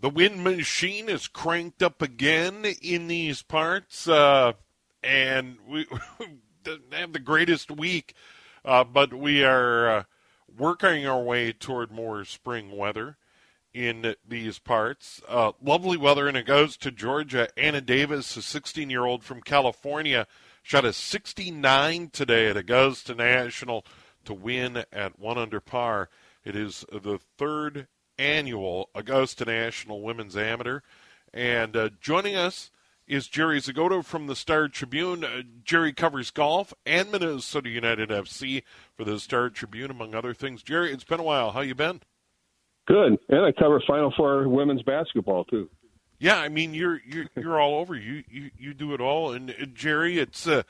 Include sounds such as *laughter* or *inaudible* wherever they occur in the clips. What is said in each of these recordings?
The wind machine is cranked up again in these parts, uh, and we *laughs* have the greatest week, uh, but we are uh, working our way toward more spring weather in these parts. Uh, lovely weather, and it goes to Georgia. Anna Davis, a 16 year old from California, shot a 69 today at Augusta National to win at one under par. It is the third annual Augusta National Women's Amateur. And uh, joining us is Jerry Zgoda from the Star Tribune. Uh, Jerry covers golf and Minnesota United FC for the Star Tribune, among other things. Jerry, it's been a while. How you been? Good, and I cover Final Four women's basketball too. Yeah, I mean you're you're you're all over. You you you do it all. And uh, Jerry, it's a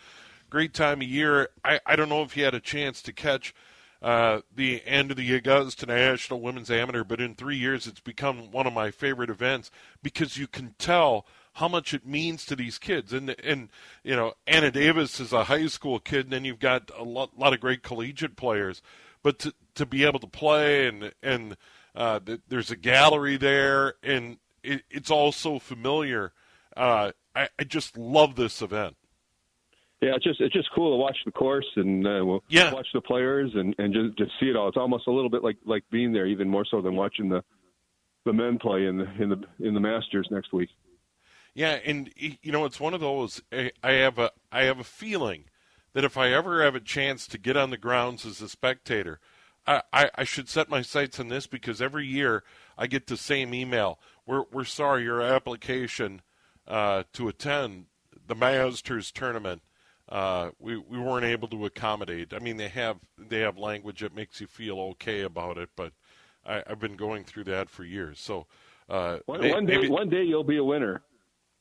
great time of year. I I don't know if you had a chance to catch uh, the end of the Augusta National Women's Amateur, but in three years it's become one of my favorite events because you can tell how much it means to these kids. And and you know Anna Davis is a high school kid, and then you've got a lot, lot of great collegiate players. But to to be able to play and and uh, there's a gallery there, and it, it's all so familiar. Uh, I, I just love this event. Yeah, it's just it's just cool to watch the course and uh, yeah. watch the players and, and just just see it all. It's almost a little bit like like being there, even more so than watching the the men play in the in the in the Masters next week. Yeah, and you know it's one of those. I have a I have a feeling that if I ever have a chance to get on the grounds as a spectator, I, I, I should set my sights on this because every year I get the same email. We're we're sorry your application uh, to attend the Masters tournament uh, we we weren't able to accommodate. I mean, they have they have language that makes you feel okay about it, but I, have been going through that for years. So uh, one, one day, maybe, one day you'll be a winner.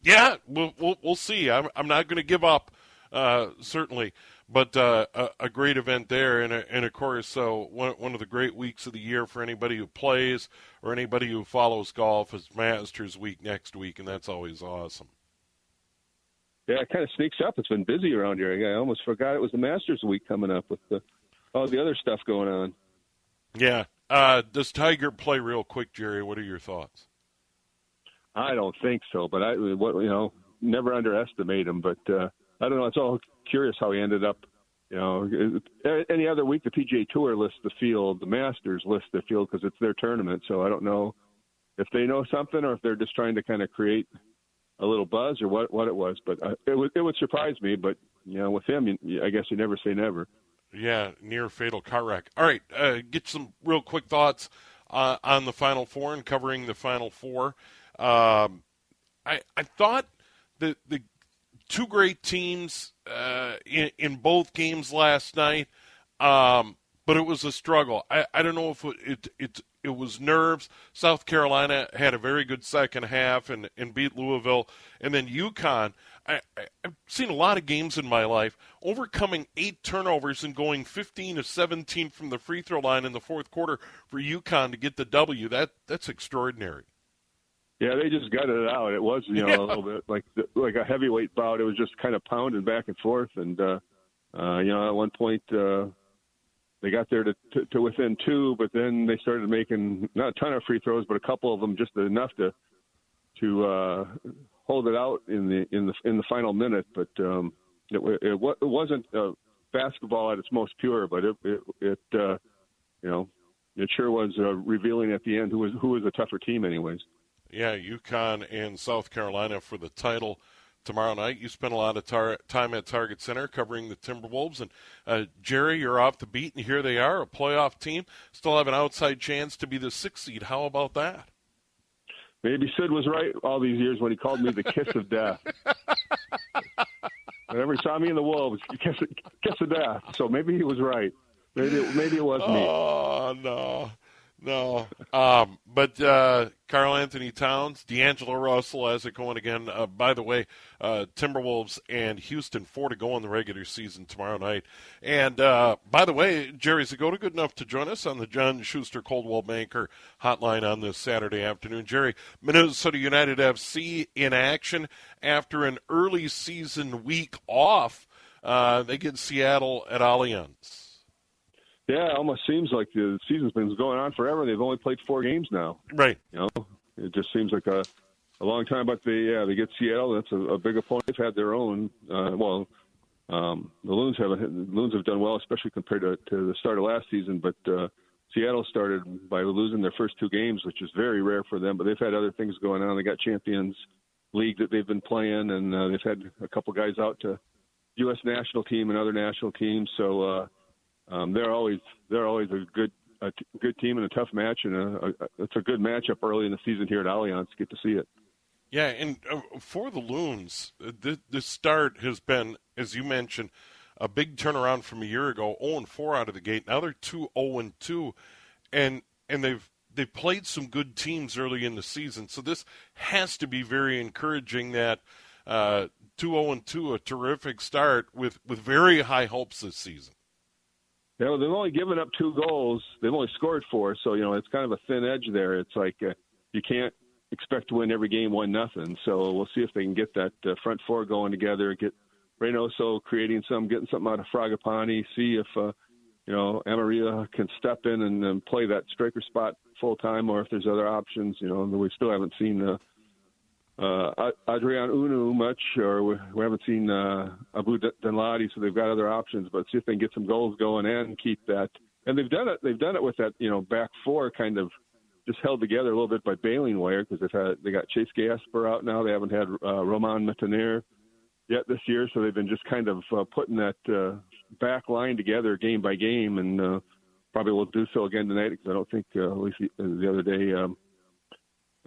Yeah, we'll we'll, we'll see. I'm I'm not going to give up, uh, certainly, but uh, a, a, great event there, and and of course, so one one of the great weeks of the year for anybody who plays or anybody who follows golf is Masters Week next week, and that's always awesome. Yeah, it kind of sneaks up. It's been busy around here. I almost forgot it was the Masters week coming up with the, all the other stuff going on. Yeah. Uh, does Tiger play real quick, Jerry? What are your thoughts? I don't think so, but I, what you know, never underestimate him. But uh, I don't know. It's all curious how he ended up. You know, any other week the PGA Tour lists the field, the Masters list the field because it's their tournament. So I don't know if they know something or if they're just trying to kind of create a little buzz or what what it was, but uh, it would it would surprise me. But you know, with him, you, I guess you never say never. Yeah, near fatal car wreck. All right, uh, get some real quick thoughts uh, on the Final Four and covering the Final Four. Um, I I thought the the two great teams uh, in, in both games last night. Um, but it was a struggle. I, I don't know if it, it, it it was nerves. South Carolina had a very good second half and, and beat Louisville. And then UConn, I, I, have seen a lot of games in my life, overcoming eight turnovers and going 15 to 17 from the free throw line in the fourth quarter for UConn to get the W. That That's extraordinary. Yeah, they just gutted it out. It was, you know, *laughs* yeah. a little bit like like a heavyweight bout. It was just kind of pounding back and forth, and uh, uh, you know, at one point, uh, they got there to, to, to within two, but then they started making not a ton of free throws, but a couple of them just enough to to uh, hold it out in the in the in the final minute. But um, it, it, it wasn't uh, basketball at its most pure, but it it, it uh, you know it sure was uh, revealing at the end who was who was a tougher team, anyways. Yeah, UConn and South Carolina for the title tomorrow night. You spent a lot of tar- time at Target Center covering the Timberwolves. And uh, Jerry, you're off the beat, and here they are, a playoff team. Still have an outside chance to be the sixth seed. How about that? Maybe Sid was right all these years when he called me the kiss of death. *laughs* Whenever he saw me in the Wolves, *laughs* kiss, kiss of death. So maybe he was right. Maybe maybe it was me. Oh no. No, um, but uh, Karl-Anthony Towns, D'Angelo Russell has it going again. Uh, by the way, uh, Timberwolves and Houston four to go in the regular season tomorrow night. And uh, by the way, Jerry Zgoda good enough to join us on the John Schuster Coldwell Banker Hotline on this Saturday afternoon. Jerry, Minnesota United FC in action after an early season week off. Uh, they get Seattle at Allianz. Yeah, it almost seems like the season's been going on forever. They've only played four games now. Right. You know, it just seems like a a long time. But they yeah they get Seattle. That's a, a big opponent. They've had their own. Uh, well, um, the Loons have the Loons have done well, especially compared to, to the start of last season. But uh, Seattle started by losing their first two games, which is very rare for them. But they've had other things going on. They got Champions League that they've been playing, and uh, they've had a couple guys out to U.S. national team and other national teams. So. Uh, um, they're always they're always a good a t- good team and a tough match, and a, a, it's a good matchup early in the season here at Allianz. Get to see it. Yeah, and uh, for the Loons, uh, the, the start has been, as you mentioned, a big turnaround from a year ago. 0 4 out of the gate. Now they're 2 0 2, and and they've they've played some good teams early in the season. So this has to be very encouraging. That uh, 2 0 2, a terrific start with with very high hopes this season. Yeah, well, they've only given up two goals. They've only scored four, so you know it's kind of a thin edge there. It's like uh, you can't expect to win every game one nothing. So we'll see if they can get that uh, front four going together. Get Reynoso creating some, getting something out of Fragapane. See if uh, you know Amarilla can step in and, and play that striker spot full time, or if there's other options. You know, we still haven't seen. Uh, uh, Adrien Hunou much, or we, haven't seen uh, Abu Danladi, so they've got other options. But see if they can get some goals going and keep that. And they've done it. They've done it with that, you know, back four kind of just held together a little bit by bailing wire because they've had they got Chase Gasper out now. They haven't had uh, Romain Métanire yet this year, so they've been just kind of uh, putting that uh, back line together game by game, and uh, probably will do so again tonight because I don't think uh, at least the other day. Um,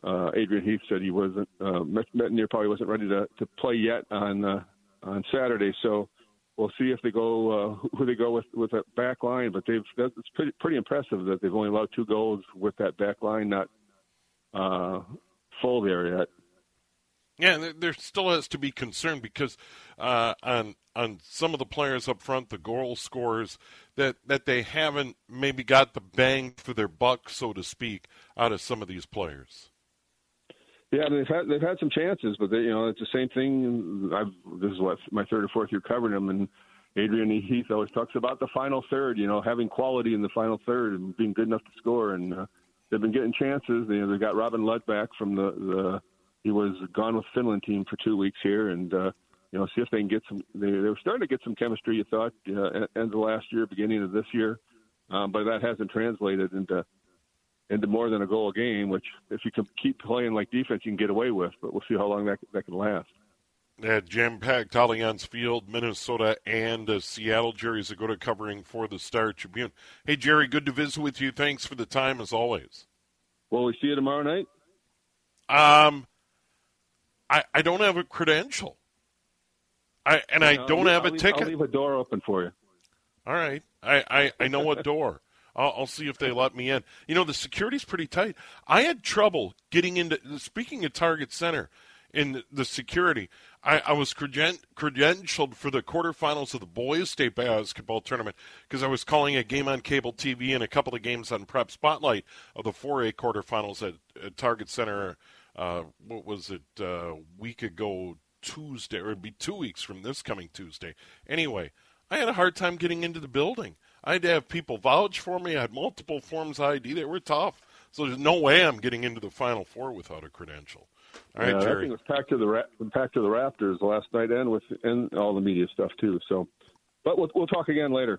uh, Adrian Heath said he wasn't. Uh, Métanire probably wasn't ready to, to play yet on uh, on Saturday. So we'll see if they go uh, who they go with with that back line. But they've that's pretty pretty impressive that they've only allowed two goals with that back line not uh, full there yet. Yeah, there still has to be concern because uh, on on some of the players up front, the goal scorers, that that they haven't maybe got the bang for their buck, so to speak, out of some of these players. Yeah, they've had they've had some chances, but they, you know it's the same thing. I've this is what my third or fourth year covering them, and Adrian Heath always talks about the final third. You know, having quality in the final third and being good enough to score. And uh, they've been getting chances. They they got Robin Lod back from the the he was gone with Finland team for two weeks here, and uh, you know see if they can get some. They, they were starting to get some chemistry. You thought uh, end of last year, beginning of this year, um, but that hasn't translated into into more than a goal a game, which if you can keep playing like defense, you can get away with. But we'll see how long that that can last. At jam-packed Allianz Field, Minnesota and uh, Seattle. Jerry Zgoda covering for the Star Tribune. Hey, Jerry, good to visit with you. Thanks for the time, as always. Will we see you tomorrow night? Um, I I don't have a credential. I and I don't have a ticket. I'll leave a door open for you. All right, I I, I know a door. I'll, I'll, see if they let me in. You know, the security's pretty tight. I had trouble getting into. Speaking of Target Center, in the security, I, I was creden- credentialed for the quarterfinals of the boys' state basketball tournament because I was calling a game on cable TV and a couple of games on Prep Spotlight of the 4A quarterfinals at, at Target Center. Uh, what was it? Uh, week ago Tuesday, or it'd be two weeks from this coming Tuesday. Anyway, I had a hard time getting into the building. I had to have people vouch for me. I had multiple forms of ID that were tough. So there's no way I'm getting into the Final Four without a credential. All right, yeah, Jerry. It was packed to the packed to the Raptors last night, and with and all the media stuff too. So, but we'll we'll talk again later.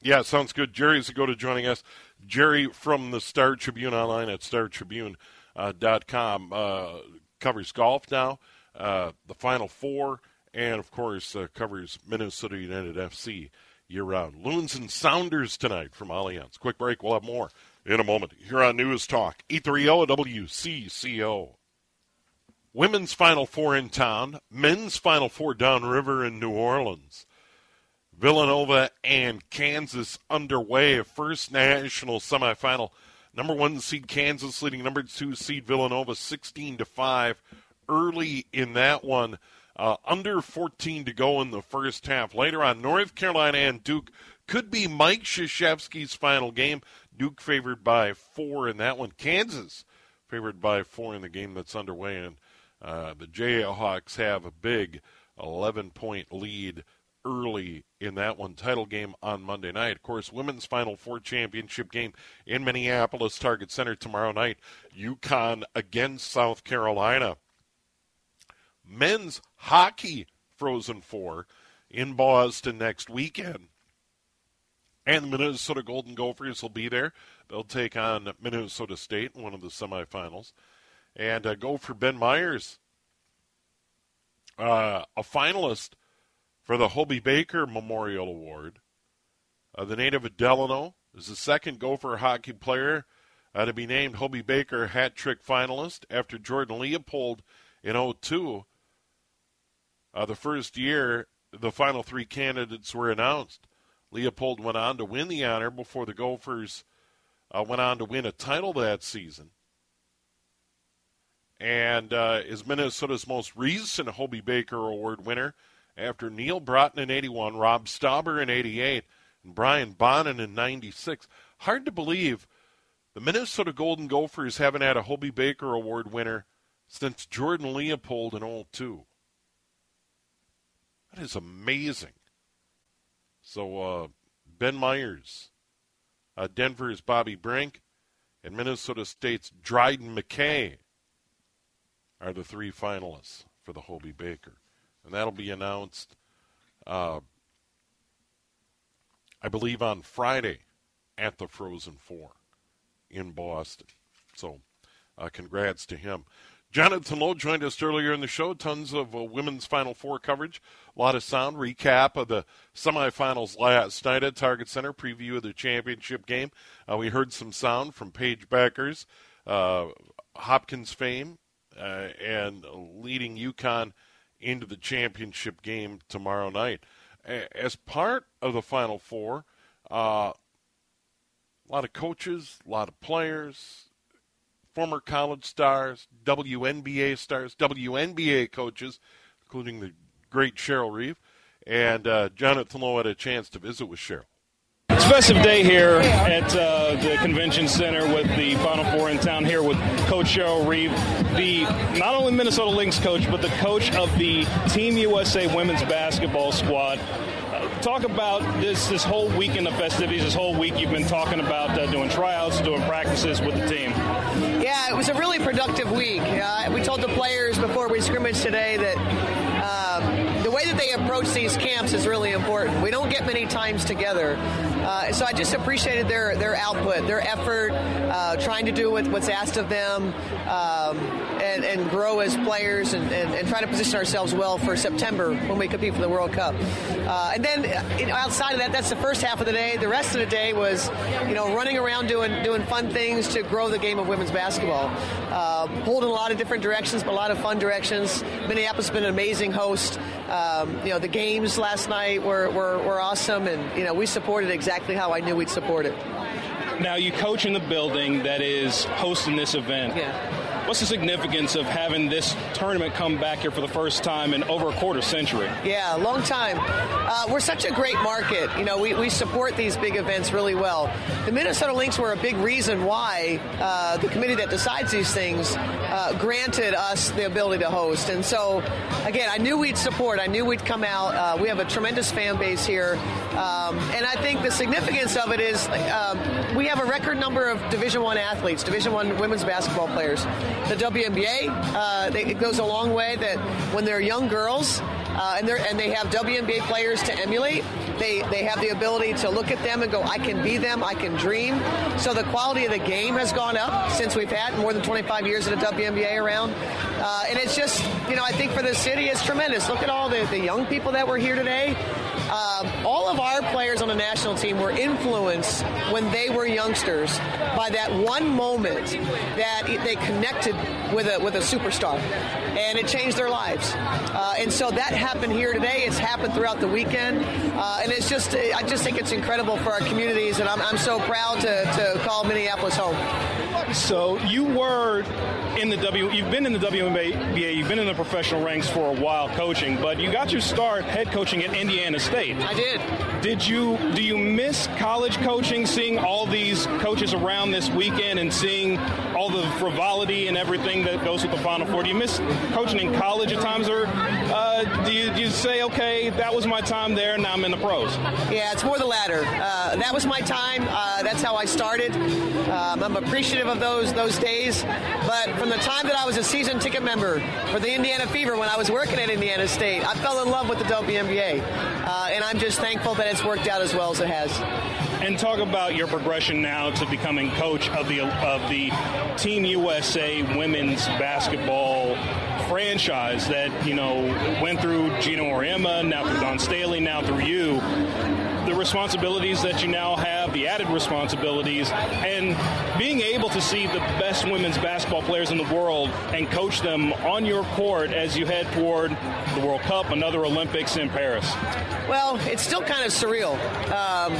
Yeah, sounds good. Jerry's Jerry Zgoda joining us. Jerry from the Star Tribune online at Star Tribune uh, dot com uh, covers golf now, uh, the Final Four, and of course uh, covers Minnesota United FC year round. Loons and Sounders tonight from Allianz. Quick break. We'll have more in a moment here on News Talk. 830 WCCO. Women's Final Four in town, men's Final Four downriver in New Orleans. Villanova and Kansas underway. First national semifinal. Number one seed Kansas leading number two seed Villanova 16 to 5 early in that one. Uh, under 14 to go in the first half. Later on, North Carolina and Duke could be Mike Krzyzewski's final game. Duke favored by four in that one. Kansas favored by four in the game that's underway. And uh, the Jayhawks have a big 11 point lead early in that one title game on Monday night. Of course, women's Final Four championship game in Minneapolis Target Center tomorrow night. UConn against South Carolina men's hockey Frozen Four in Boston next weekend. And the Minnesota Golden Gophers will be there. They'll take on Minnesota State in one of the semifinals. And uh, for Ben Myers, uh, a finalist for the Hobey Baker Memorial Award. Uh, the native of Delano is the second Gopher hockey player uh, to be named Hobey Baker hat trick finalist after Jordan Leopold in 02 uh, the first year, the final three candidates were announced. Leopold went on to win the honor before the Gophers uh, went on to win a title that season. And uh, is Minnesota's most recent Hobey Baker Award winner after Neal Broten in 81, Rob Stauber in 88, and Brian Bonin in 96. Hard to believe the Minnesota Golden Gophers haven't had a Hobey Baker Award winner since Jordan Leopold in 02. That is amazing. So, uh, Ben Myers. uh, Denver's Bobby Brink, and Minnesota State's Dryden McKay are the three finalists for the Hobey Baker. And that'll be announced, uh, I believe, on Friday at the Frozen Four in Boston. So, uh, congrats to him. Jonathan Lowe joined us earlier in the show. Tons of uh, women's Final Four coverage. A lot of sound. Recap of the semifinals last night at Target Center. Preview of the championship game. Uh, we heard some sound from Paige Bueckers, uh, Hopkins fame, uh, and leading UConn into the championship game tomorrow night. As part of the Final Four, uh, a lot of coaches, a lot of players, former college stars, WNBA stars, WNBA coaches, including the great Cheryl Reeve. And uh, Jonathan Lowe had a chance to visit with Cheryl. Festive day here at uh, the convention center with the Final Four in town here with Coach Cheryl Reeve, the not only Minnesota Lynx coach, but the coach of the Team USA women's basketball squad talk about this this whole weekend of festivities. This whole week you've been talking about uh, doing tryouts, doing practices with the team. Yeah, it was a really productive week. Uh, we told the players before we scrimmaged today that way that they approach these camps is really important. We don't get many times together, uh, so I just appreciated their their output, their effort, uh, trying to do what's asked of them, um, and, and, grow as players, and, and, and, try to position ourselves well for September when we compete for the World Cup. Uh, and then uh, outside of that, that's the first half of the day. The rest of the day was, you know, running around doing doing fun things to grow the game of women's basketball. Uh, pulled in a lot of different directions, but a lot of fun directions. Minneapolis has been an amazing host. Um, you know, the games last night were, were, were awesome, and, you know, we supported exactly how I knew we'd support it. Now, you coach in the building that is hosting this event. Yeah. What's the significance of having this tournament come back here for the first time in over a quarter century? Yeah, long time. Uh, we're such a great market. You know, we, we support these big events really well. The Minnesota Lynx were a big reason why uh, the committee that decides these things uh, granted us the ability to host. And so, again, I knew we'd support. I knew we'd come out. Uh, we have a tremendous fan base here, um, and I think the significance of it is um, we have a record number of Division One athletes, Division One women's basketball players the WNBA. Uh, they, it goes a long way that when they're young girls uh, and, and they have WNBA players to emulate, they, they have the ability to look at them and go, I can be them, I can dream. So the quality of the game has gone up since we've had more than 25 years of the WNBA around. Uh, and it's just, you know, I think for the city, it's tremendous. Look at all the, the young people that were here today. Um, all of our players on the national team were influenced when they were youngsters by that one moment that they connected with a with a superstar, and it changed their lives. Uh, and so that happened here today. It's happened throughout the weekend, uh, and it's just I just think it's incredible for our communities, and I'm, I'm so proud to, to call Minneapolis home. So you were in the W. You've been in the WNBA. You've been in the professional ranks for a while coaching, but you got your start head coaching at Indiana State. I did. Did you? Do you miss college coaching? Seeing all these coaches around this weekend and seeing all the frivolity and everything that goes with the Final Four. Do you miss coaching in college at times, or uh, do, you, do, you, say, okay, that was my time there, now I'm in the pros? Yeah, it's more the latter. Uh, that was my time. Uh, that's how I started. Um, I'm appreciative of those those days. But from the time that I was a season ticket member for the Indiana Fever when I was working at Indiana State, I fell in love with the WNBA, uh, and I'm just thankful that it's worked out as well as it has. And talk about your progression now to becoming coach of the of the Team USA women's basketball franchise that you know went through Geno Auriemma, now through Dawn Staley, now through you the responsibilities that you now have, the added responsibilities, and being able to see the best women's basketball players in the world and coach them on your court as you head toward the World Cup, another Olympics in Paris? Well, it's still kind of surreal. Um,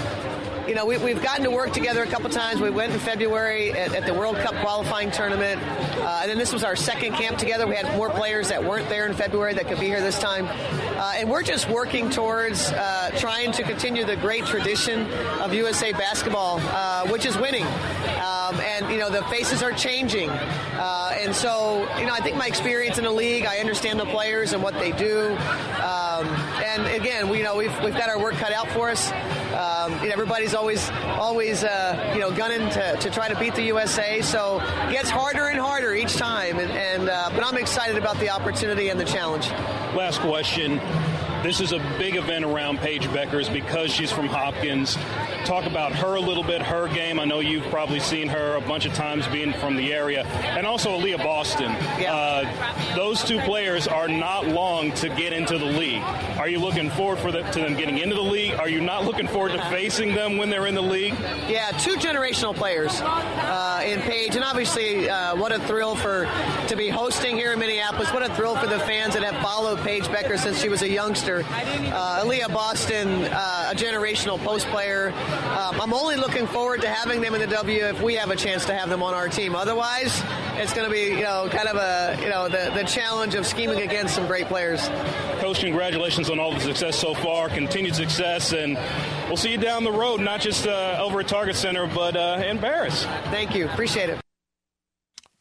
you know, we, have gotten to work together a couple times. We went in February at, at the World Cup qualifying tournament, uh, and then this was our second camp together. We had more players that weren't there in February that could be here this time, uh, and we're just working towards uh, trying to continue the great tradition of USA basketball, uh, which is winning. Um, and you know, the faces are changing, uh, and so you know, I think my experience in the league, I understand the players and what they do. Um, and again, we you know we've, we've got our work cut out for us. Um, you know, everybody's always always uh, you know gunning to, to try to beat the USA. So it gets harder and harder each time. And, and uh, but I'm excited about the opportunity and the challenge. Last question. This is a big event around Paige Bueckers because she's from Hopkins. Talk about her a little bit, her game. I know you've probably seen her a bunch of times being from the area. And also Aliyah Boston. Yeah. Uh, those two players are not long to get into the league. Are you looking forward for the, to them getting into the league? Are you not looking forward to facing them when they're in the league? Yeah, two generational players uh, in Paige. And obviously, uh, what a thrill for to be hosting here in Minneapolis. What a thrill for the fans that have followed Paige Becker since she was a youngster uh, Aliyah Boston, uh, a generational post player. Um, I'm only looking forward to having them in the W if we have a chance to have them on our team. Otherwise, it's going to be you know kind of a you know the, the challenge of scheming against some great players. Coach, congratulations on all the success so far, continued success, and we'll see you down the road, not just uh, over at Target Center, but uh, in Paris. Thank you. Appreciate it.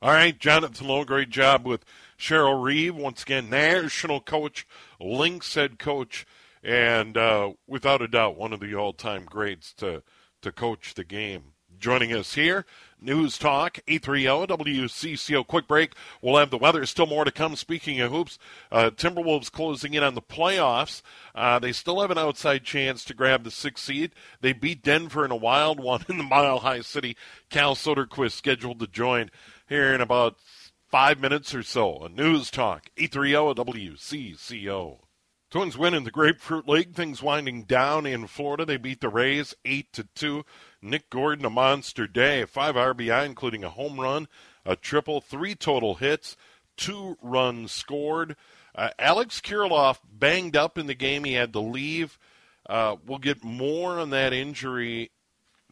All right, Jonathan Lowe, great job with Cheryl Reeve, once again, national coach Lynx head coach, and uh, without a doubt, one of the all-time greats to to coach the game. Joining us here, News Talk, 830 WCCO. Quick break. We'll have the weather. Still more to come. Speaking of hoops, uh, Timberwolves closing in on the playoffs. Uh, they still have an outside chance to grab the sixth seed. They beat Denver in a wild one *laughs* in the Mile High City. Cal Soderquist scheduled to join here in about five minutes or so. A News Talk, 830 WCCO. Twins win in the Grapefruit League. Things winding down in Florida. They beat the Rays 8 to 2. Nick Gordon, a monster day. Five RBI, including a home run, a triple, three total hits, two runs scored. Uh, Alex Kirilloff banged up in the game. He had to leave. Uh, we'll get more on that injury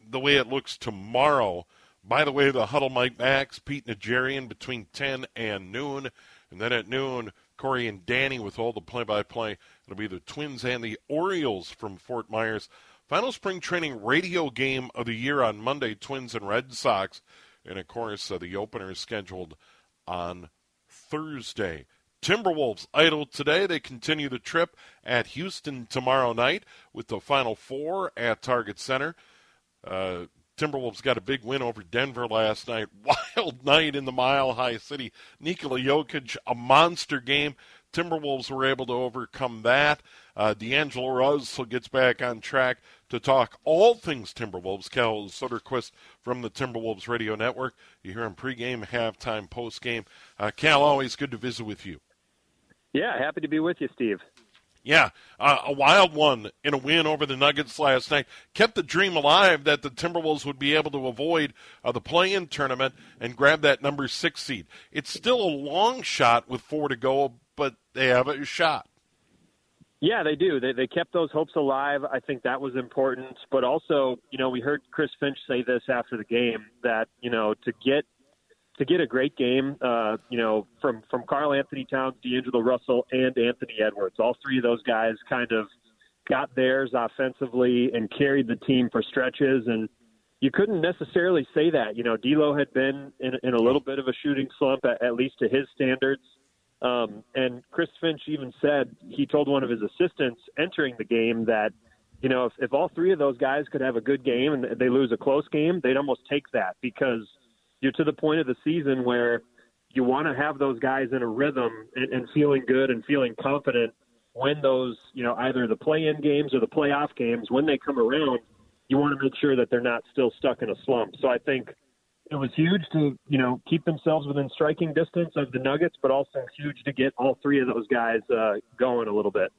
the way it looks tomorrow. By the way, the Huddle Mike Max, Pete Najarian between 10 and noon. And then at noon, Corey and Danny with all the play by play. It'll be the Twins and the Orioles from Fort Myers. Final spring training radio game of the year on Monday, Twins and Red Sox. And of course, uh, the opener is scheduled on Thursday. Timberwolves idle today. They continue the trip at Houston tomorrow night with the Final Four at Target Center. Uh, Timberwolves got a big win over Denver last night. *laughs* Wild night in the Mile High City. Nikola Jokic, a monster game, Timberwolves were able to overcome that. Uh, D'Angelo Russell gets back on track to talk all things Timberwolves. Cal Soderquist from the Timberwolves Radio Network. You hear him pregame, halftime, postgame. Uh, Cal, always good to visit with you. Yeah, happy to be with you, Steve. Yeah, uh, a wild one in a win over the Nuggets last night. Kept the dream alive that the Timberwolves would be able to avoid uh, the play-in tournament and grab that number six seed. It's still a long shot with four to go, but they have a shot. Yeah, they do. They they kept those hopes alive. I think that was important. But also, you know, we heard Chris Finch say this after the game that you know to get to get a great game, uh, you know, from from Karl-Anthony Towns, D'Angelo Russell, and Anthony Edwards. All three of those guys kind of got theirs offensively and carried the team for stretches. And you couldn't necessarily say that. You know, D'Lo had been in, in a little bit of a shooting slump, at, at least to his standards. Um, and Chris Finch even said he told one of his assistants entering the game that, you know, if, if all three of those guys could have a good game and they lose a close game, they'd almost take that because – you're to the point of the season where you want to have those guys in a rhythm and, and feeling good and feeling confident when those, you know, either the play-in games or the playoff games, when they come around, you want to make sure that they're not still stuck in a slump. So I think it was huge to, you know, keep themselves within striking distance of the Nuggets, but also huge to get all three of those guys uh, going a little bit.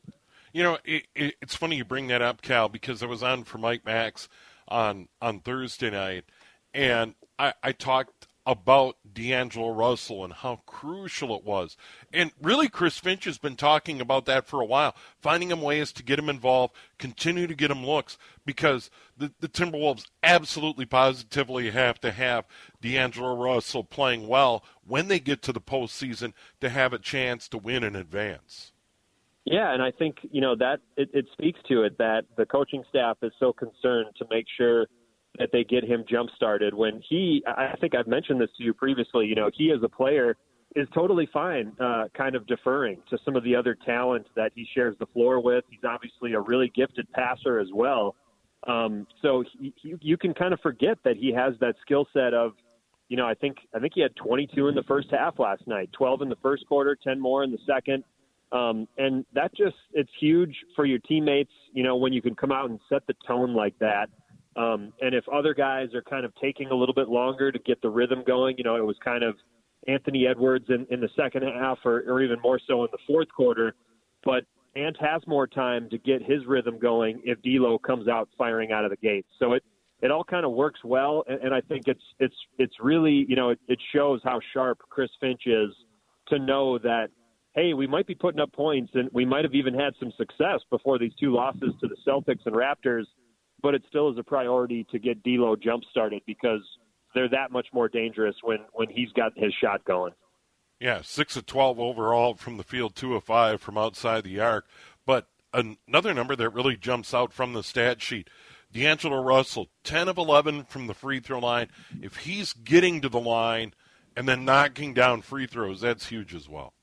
You know, it, it, it's funny you bring that up, Cal, because I was on for Mike Max on on Thursday night, and I, I talked about D'Angelo Russell and how crucial it was. And really, Chris Finch has been talking about that for a while, finding him ways to get him involved, continue to get him looks, because the, the Timberwolves absolutely positively have to have D'Angelo Russell playing well when they get to the postseason to have a chance to win in advance. Yeah, and I think, you know, that it, it speaks to it that the coaching staff is so concerned to make sure – that they get him jump started when he I think I've mentioned this to you previously, you know, he as a player is totally fine uh, kind of deferring to some of the other talent that he shares the floor with. He's obviously a really gifted passer as well. Um, so he, he, you can kind of forget that he has that skill set of, you know, I think I think he had 22 in the first half last night, 12 in the first quarter, 10 more in the second. Um, and that just it's huge for your teammates, you know, when you can come out and set the tone like that. Um, and if other guys are kind of taking a little bit longer to get the rhythm going, you know, it was kind of Anthony Edwards in, in the second half or, or even more so in the fourth quarter. But Ant has more time to get his rhythm going if D'Lo comes out firing out of the gate. So it it all kind of works well, and, and I think it's it's it's really you know it, it shows how sharp Chris Finch is to know that hey we might be putting up points and we might have even had some success before these two losses to the Celtics and Raptors but it still is a priority to get D'Lo jump started because they're that much more dangerous when when he's got his shot going. Yeah, six of twelve overall from the field, two of five from outside the arc. But another number that really jumps out from the stat sheet: D'Angelo Russell, ten of eleven from the free throw line. If he's getting to the line and then knocking down free throws, that's huge as well.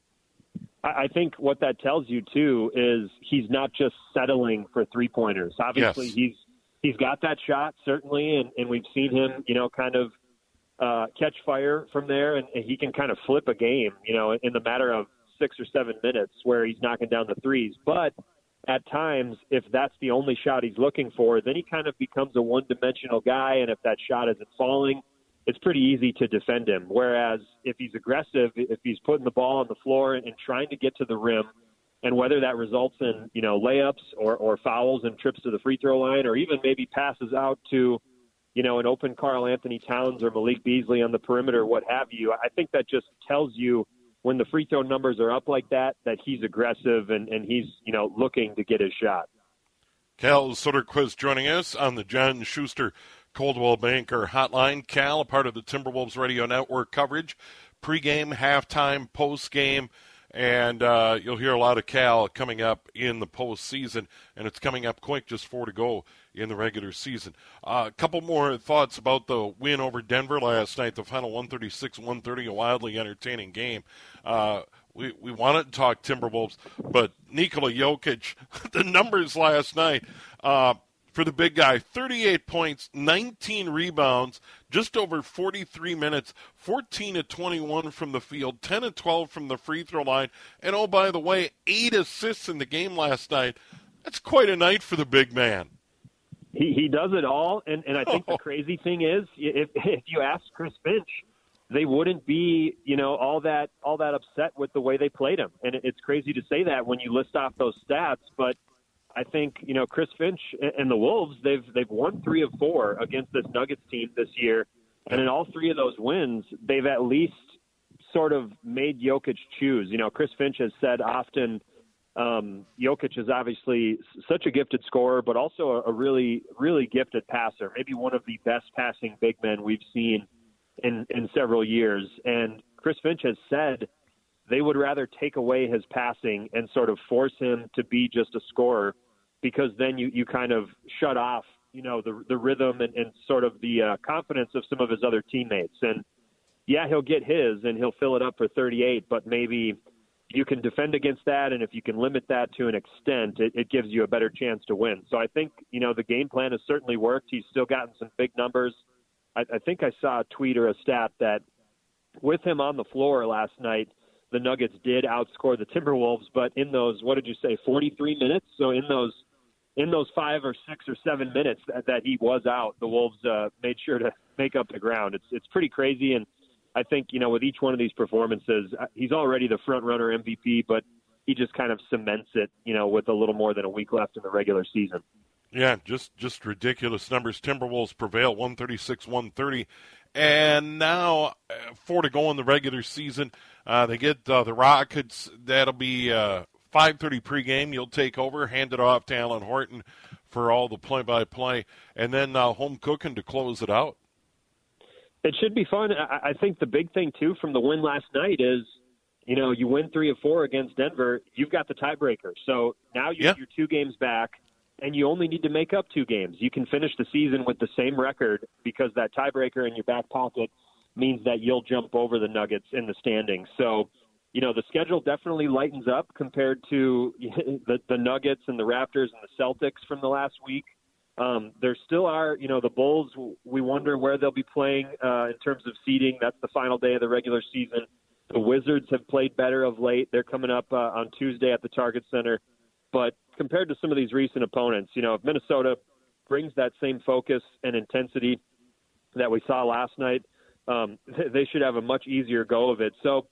I think what that tells you too is he's not just settling for three pointers. Obviously, yes. he's he's got that shot certainly, and, and we've seen him, you know, kind of uh, catch fire from there, and, and he can kind of flip a game, you know, in the matter of six or seven minutes where he's knocking down the threes. But at times, if that's the only shot he's looking for, then he kind of becomes a one-dimensional guy, and if that shot isn't falling, it's pretty easy to defend him. Whereas if he's aggressive, if he's putting the ball on the floor and, and trying to get to the rim – and whether that results in you know layups or, or fouls and trips to the free throw line, or even maybe passes out to you know an open Karl-Anthony Towns or Malik Beasley on the perimeter, what have you. I think that just tells you when the free throw numbers are up like that that he's aggressive and, and he's you know looking to get his shot. Cal Soderquist joining us on the John Schuster Coldwell Banker Hotline. Cal, a part of the Timberwolves Radio Network coverage, pregame, halftime, postgame and uh, you'll hear a lot of Cal coming up in the postseason, and it's coming up quick, just four to go in the regular season. Uh, a couple more thoughts about the win over Denver last night, the final 136 130, a wildly entertaining game. Uh, we, we wanted to talk Timberwolves, but Nikola Jokic, *laughs* the numbers last night uh, for the big guy. 38 points, 19 rebounds, just over 43 minutes, 14 to 21 from the field, 10 to 12 from the free throw line, and oh, by the way, eight assists in the game last night. That's quite a night for the big man. He he does it all, and and I think the *laughs* crazy thing is, if if you ask Chris Finch, they wouldn't be you know all that all that upset with the way they played him, and it's crazy to say that when you list off those stats, but I think you know Chris Finch and the Wolves they've they've won three of four against this Nuggets team this year, and in all three of those wins they've at least sort of made Jokic choose. You know, Chris Finch has said often um, Jokic is obviously such a gifted scorer, but also a, really, really gifted passer. Maybe one of the best passing big men we've seen in in several years. And Chris Finch has said they would rather take away his passing and sort of force him to be just a scorer, because then you you kind of shut off, you know, the the rhythm and, and sort of the uh, confidence of some of his other teammates. And yeah, he'll get his and he'll fill it up for 38, but maybe you can defend against that, and if you can limit that to an extent, it, it gives you a better chance to win. So I think you know the game plan has certainly worked. He's still gotten some big numbers. I, I think I saw a tweet or a stat that with him on the floor last night, the Nuggets did outscore the Timberwolves, but in those what did you say, 43 minutes? So in those in those five or six or seven minutes that, that he was out, the Wolves uh, made sure to *laughs* make up the ground. It's it's pretty crazy and I think you know with each one of these performances, uh, he's already the front runner MVP, but he just kind of cements it, you know, with a little more than a week left in the regular season. Yeah, just just ridiculous numbers. Timberwolves prevail 136-130, and now uh, four to go in the regular season. Uh, they get uh, the Rockets. That'll be uh, 5:30 pregame. You'll take over, hand it off to Alan Horton for all the play-by-play, and then uh, home cooking to close it out. It should be fun. I, I think the big thing too from the win last night is, you know, you win three of four against Denver. You've got the tiebreaker, so now you're, yeah. you're two games back, and you only need to make up two games. You can finish the season with the same record because that tiebreaker in your back pocket means that you'll jump over the Nuggets in the standings. So, you know, the schedule definitely lightens up compared to *laughs* the, the Nuggets and the Raptors and the Celtics from the last week. Um, there still are, you know, the Bulls. We wonder where they'll be playing uh, in terms of seeding. That's the final day of the regular season. The Wizards have played better of late. They're coming up uh, on Tuesday at the Target Center. But compared to some of these recent opponents, you know, if Minnesota brings that same focus and intensity that we saw last night, um, *laughs* they should have a much easier go of it. So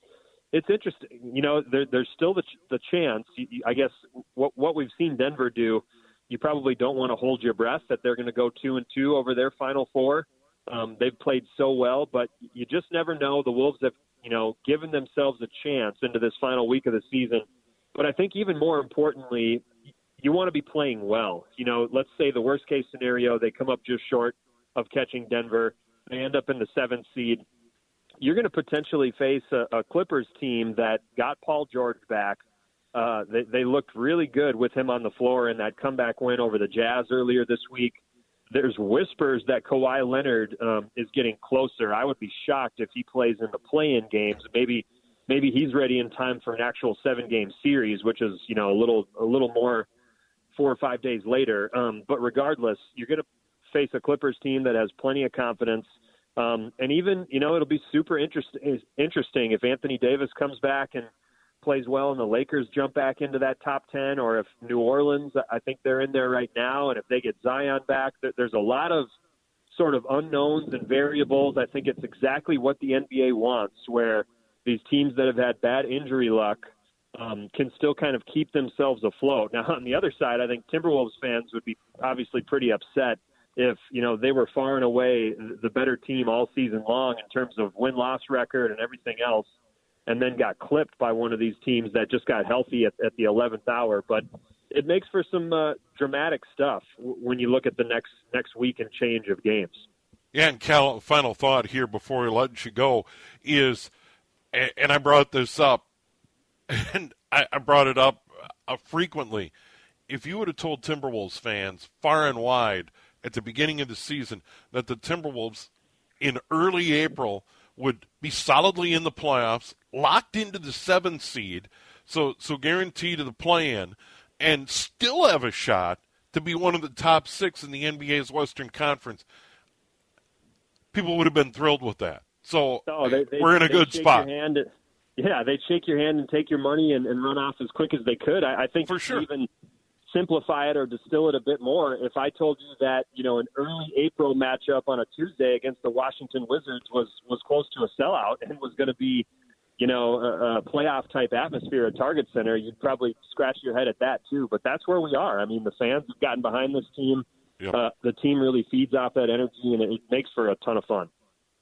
it's interesting. You know, there, there's still the, the chance. I guess what what we've seen Denver do you probably don't want to hold your breath that they're going to go two and two over their final four. Um, they've played so well, but you just never know. The Wolves have, you know, given themselves a chance into this final week of the season. But I think even more importantly, you want to be playing well. You know, let's say the worst case scenario, they come up just short of catching Denver. They end up in the seventh seed. You're going to potentially face a, a Clippers team that got Paul George back, uh, they, they looked really good with him on the floor in that comeback win over the Jazz earlier this week. There's whispers that Kawhi Leonard um, is getting closer. I would be shocked if he plays in the play-in games. Maybe maybe he's ready in time for an actual seven-game series, which is you know a little a little more four or five days later. Um, but regardless, you're going to face a Clippers team that has plenty of confidence. Um, and even, you know, it'll be super interesting interesting if Anthony Davis comes back and plays well and the Lakers jump back into that top 10, or if New Orleans, I think they're in there right now, and if they get Zion back, there's a lot of sort of unknowns and variables. I think it's exactly what the NBA wants, where these teams that have had bad injury luck um, can still kind of keep themselves afloat. Now, *laughs* on the other side, I think Timberwolves fans would be obviously pretty upset if you know they were far and away the better team all season long in terms of win loss record and everything else and then got clipped by one of these teams that just got healthy at, at the 11th hour. But it makes for some uh, dramatic stuff when you look at the next next week and change of games. Yeah, and Cal, final thought here before we let you go is, and I brought this up, *laughs* and I, I brought it up uh, frequently. If you would have told Timberwolves fans far and wide at the beginning of the season that the Timberwolves in early April – would be solidly in the playoffs, locked into the seventh seed, so so guaranteed to the play-in, and still have a shot to be one of the top six in the NBA's Western Conference, people would have been thrilled with that. So oh, they, they, we're in a good spot. yeah, they'd shake your hand and take your money and, and run off as quick as they could. I, I think for sure. even simplify it or distill it a bit more, if I told you that you know an early April matchup on a Tuesday against the Washington Wizards was was close to a sellout and was going to be you know, a, a playoff type atmosphere at Target Center, you'd probably scratch your head at that too. But that's where we are. I mean, the fans have gotten behind this team. Yep. Uh, the team really feeds off that energy, and it makes for a ton of fun.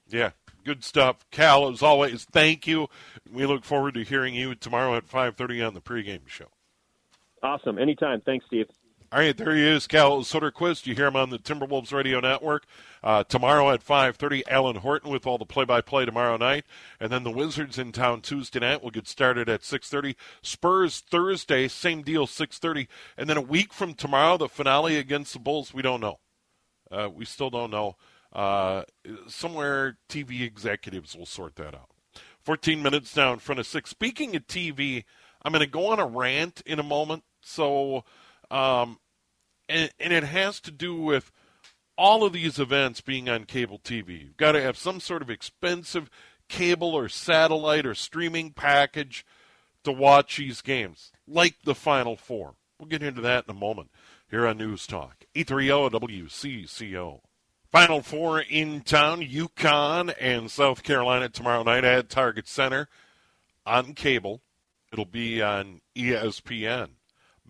Yeah, good stuff. Cal, as always, thank you. We look forward to hearing you tomorrow at 5.30 on the pregame show. Awesome. Anytime. Thanks, Steve. All right, there he is, Cal Soderquist. You hear him on the Timberwolves Radio Network. Uh, tomorrow at 5.30, Alan Horton with all the play-by-play tomorrow night. And then the Wizards in town Tuesday night. will get started at 6.30. Spurs Thursday, same deal, 6.30. And then a week from tomorrow, the finale against the Bulls, we don't know. Uh, we still don't know. Uh, somewhere TV executives will sort that out. 14 minutes now in front of 6. Speaking of TV, I'm going to go on a rant in a moment. So... Um, and, and it has to do with all of these events being on cable TV. You've got to have some sort of expensive cable or satellite or streaming package to watch these games, like the Final Four. We'll get into that in a moment here on News Talk. 830 WCCO. Final Four in town, UConn and South Carolina tomorrow night at Target Center on cable. It'll be on ESPN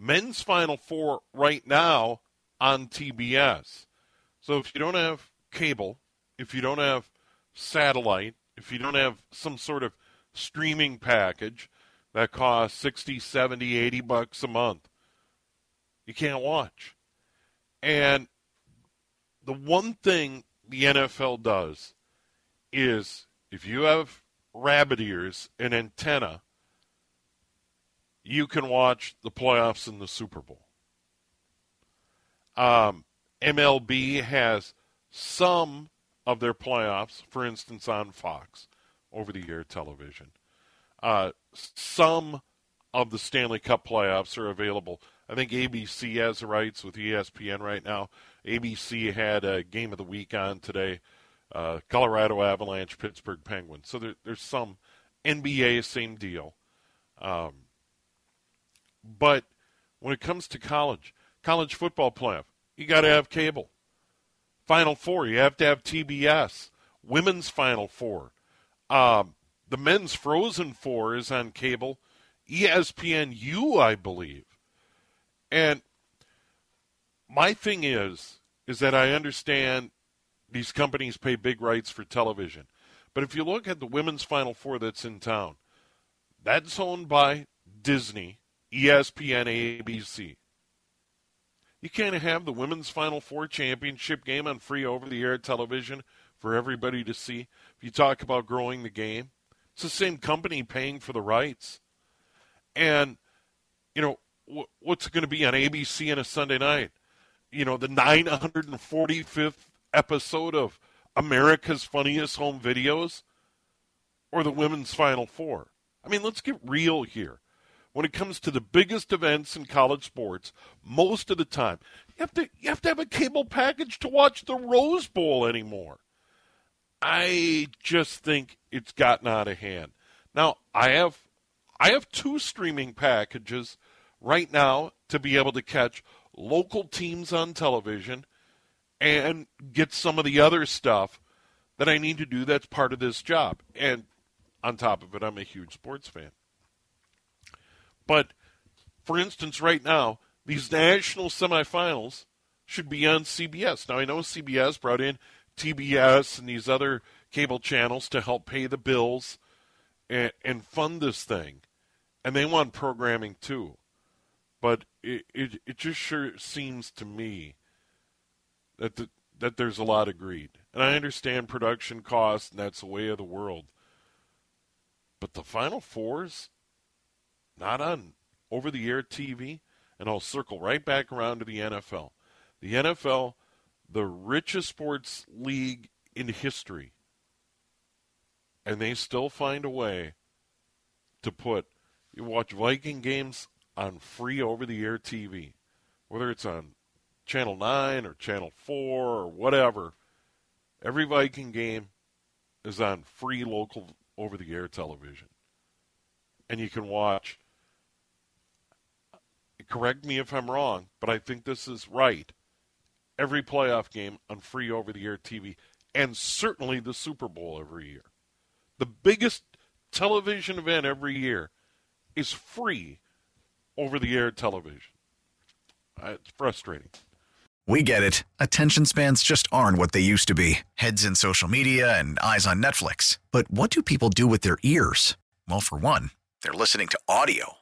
men's Final Four right now on TBS. So if you don't have cable, if you don't have satellite, if you don't have some sort of streaming package that costs 60, 70, 80 bucks a month, you can't watch. And the one thing the NFL does is if you have rabbit ears and antenna, you can watch the playoffs and the Super Bowl. Um, MLB has some of their playoffs, for instance, on Fox over the air television. Uh, some of the Stanley Cup playoffs are available. I think ABC has rights with ESPN right now. ABC had a game of the week on today uh, Colorado Avalanche, Pittsburgh Penguins. So there, there's some NBA, same deal. Um, but when it comes to college, college football playoff, you got to have cable. Final Four, you have to have TBS. Women's Final Four. Um, the men's Frozen Four is on cable. ESPNU, I believe. And my thing is, is that I understand these companies pay big rights for television. But if you look at the women's Final Four that's in town, that's owned by Disney ESPN ABC. You can't have the women's Final Four championship game on free over the air television for everybody to see. If you talk about growing the game, it's the same company paying for the rights. And, you know, what's going to be on ABC on a Sunday night? You know, the 945th episode of America's Funniest Home Videos or the women's Final Four? I mean, let's get real here when it comes to the biggest events in college sports, most of the time, you have to you have to have a cable package to watch the Rose Bowl anymore. I just think it's gotten out of hand. Now, I have I have two streaming packages right now to be able to catch local teams on television and get some of the other stuff that I need to do that's part of this job. And on top of it, I'm a huge sports fan. But for instance, right now, these national semifinals should be on CBS. Now, I know CBS brought in TBS and these other cable channels to help pay the bills and, and fund this thing. And they want programming too. But it, it, it just sure seems to me that, the, that there's a lot of greed. And I understand production costs, and that's the way of the world. But the Final Fours, not on over the air TV, and I'll circle right back around to the NFL. The NFL, the richest sports league in history, and they still find a way to put you watch Viking games on free over the air TV, whether it's on Channel 9 or Channel 4 or whatever, every Viking game is on free local over the air television. And you can watch. Correct me if I'm wrong, but I think this is right. Every playoff game on free over the air TV, and certainly the Super Bowl every year. The biggest television event every year is free over the air television. Uh, it's frustrating. We get it. Attention spans just aren't what they used to be heads in social media and eyes on Netflix. But what do people do with their ears? Well, for one, they're listening to audio.